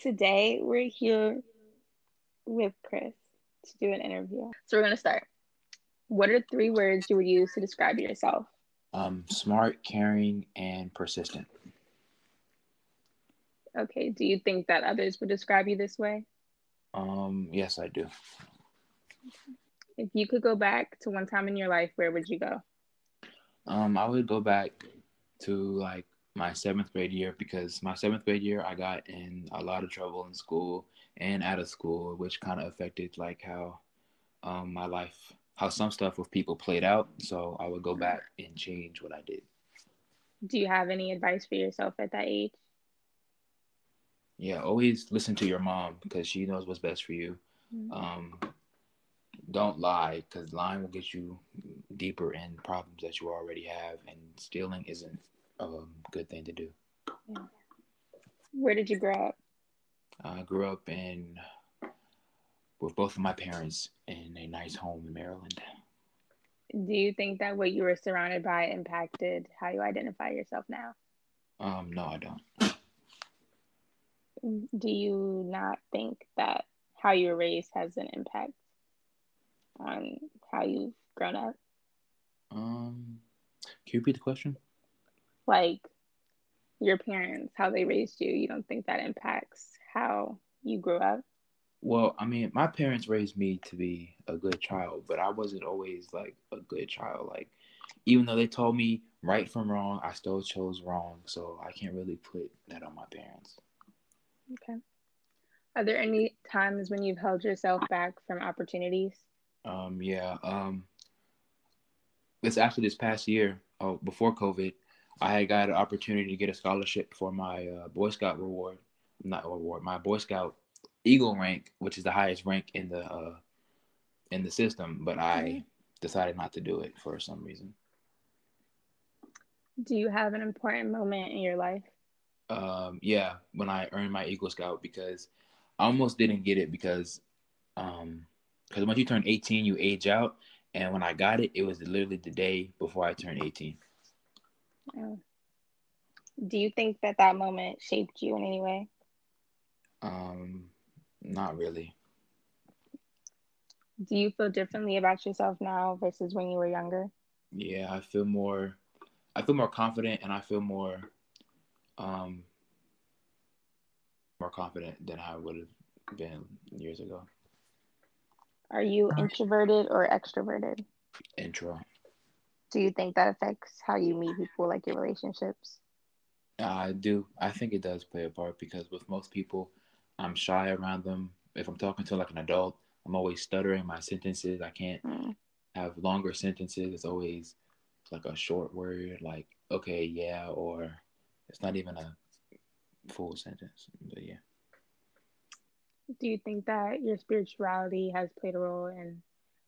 Today we're here with Chris to do an interview. So we're gonna start. What are three words you would use to describe yourself? Um, smart, caring, and persistent. Okay. Do you think that others would describe you this way? Um, yes, I do. If you could go back to one time in your life, where would you go? Um, I would go back to like my seventh grade year because my seventh grade year I got in a lot of trouble in school and out of school, which kind of affected like how um, my life, how some stuff with people played out. So I would go back and change what I did. Do you have any advice for yourself at that age? Yeah, always listen to your mom because she knows what's best for you. Mm-hmm. Um, don't lie because lying will get you deeper in problems that you already have, and stealing isn't a good thing to do. Where did you grow up? I grew up in with both of my parents in a nice home in Maryland. Do you think that what you were surrounded by impacted how you identify yourself now? Um, no, I don't. Do you not think that how you were raised has an impact on how you've grown up? Um, can you repeat the question? Like your parents, how they raised you, you don't think that impacts how you grew up? Well, I mean, my parents raised me to be a good child, but I wasn't always like a good child. Like, even though they told me right from wrong, I still chose wrong. So I can't really put that on my parents. Okay. Are there any times when you've held yourself back from opportunities? Um, yeah. Um, it's actually this past year, oh, before COVID, I had got an opportunity to get a scholarship for my uh, Boy Scout reward, not reward, my Boy Scout Eagle rank, which is the highest rank in the uh, in the system. But I decided not to do it for some reason. Do you have an important moment in your life? um, yeah, when I earned my Eagle Scout because I almost didn't get it because um, because once you turn 18, you age out, and when I got it, it was literally the day before I turned 18. Oh. Do you think that that moment shaped you in any way? Um, not really. Do you feel differently about yourself now versus when you were younger? Yeah, I feel more, I feel more confident, and I feel more, um, more confident than I would have been years ago. Are you introverted or extroverted? Intro. Do you think that affects how you meet people, like your relationships? I do. I think it does play a part because with most people, I'm shy around them. If I'm talking to like an adult, I'm always stuttering my sentences. I can't Mm. have longer sentences. It's always like a short word, like okay, yeah, or it's not even a full sentence. But yeah, Do you think that your spirituality has played a role in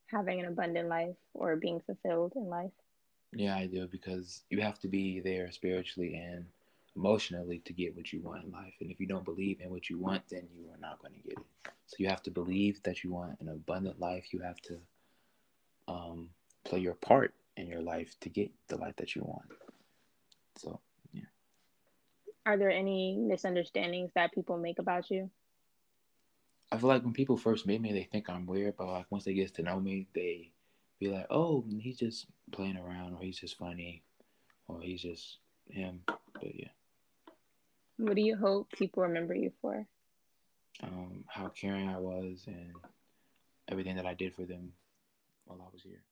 having an abundant life or being fulfilled in life? Yeah, I do because you have to be there spiritually and emotionally to get what you want in life. And if you don't believe in what you want, then you are not going to get it. So you have to believe that you want an abundant life. You have to um, play your part in your life to get the life that you want. So yeah, Are there any misunderstandings that people make about you? I feel like when people first meet me, they think I'm weird, but like once they get to know me, they be like, "Oh, he's just playing around, or he's just funny, or he's just him." But yeah, What do you hope people remember you for? um, how caring I was and everything that I did for them while I was here.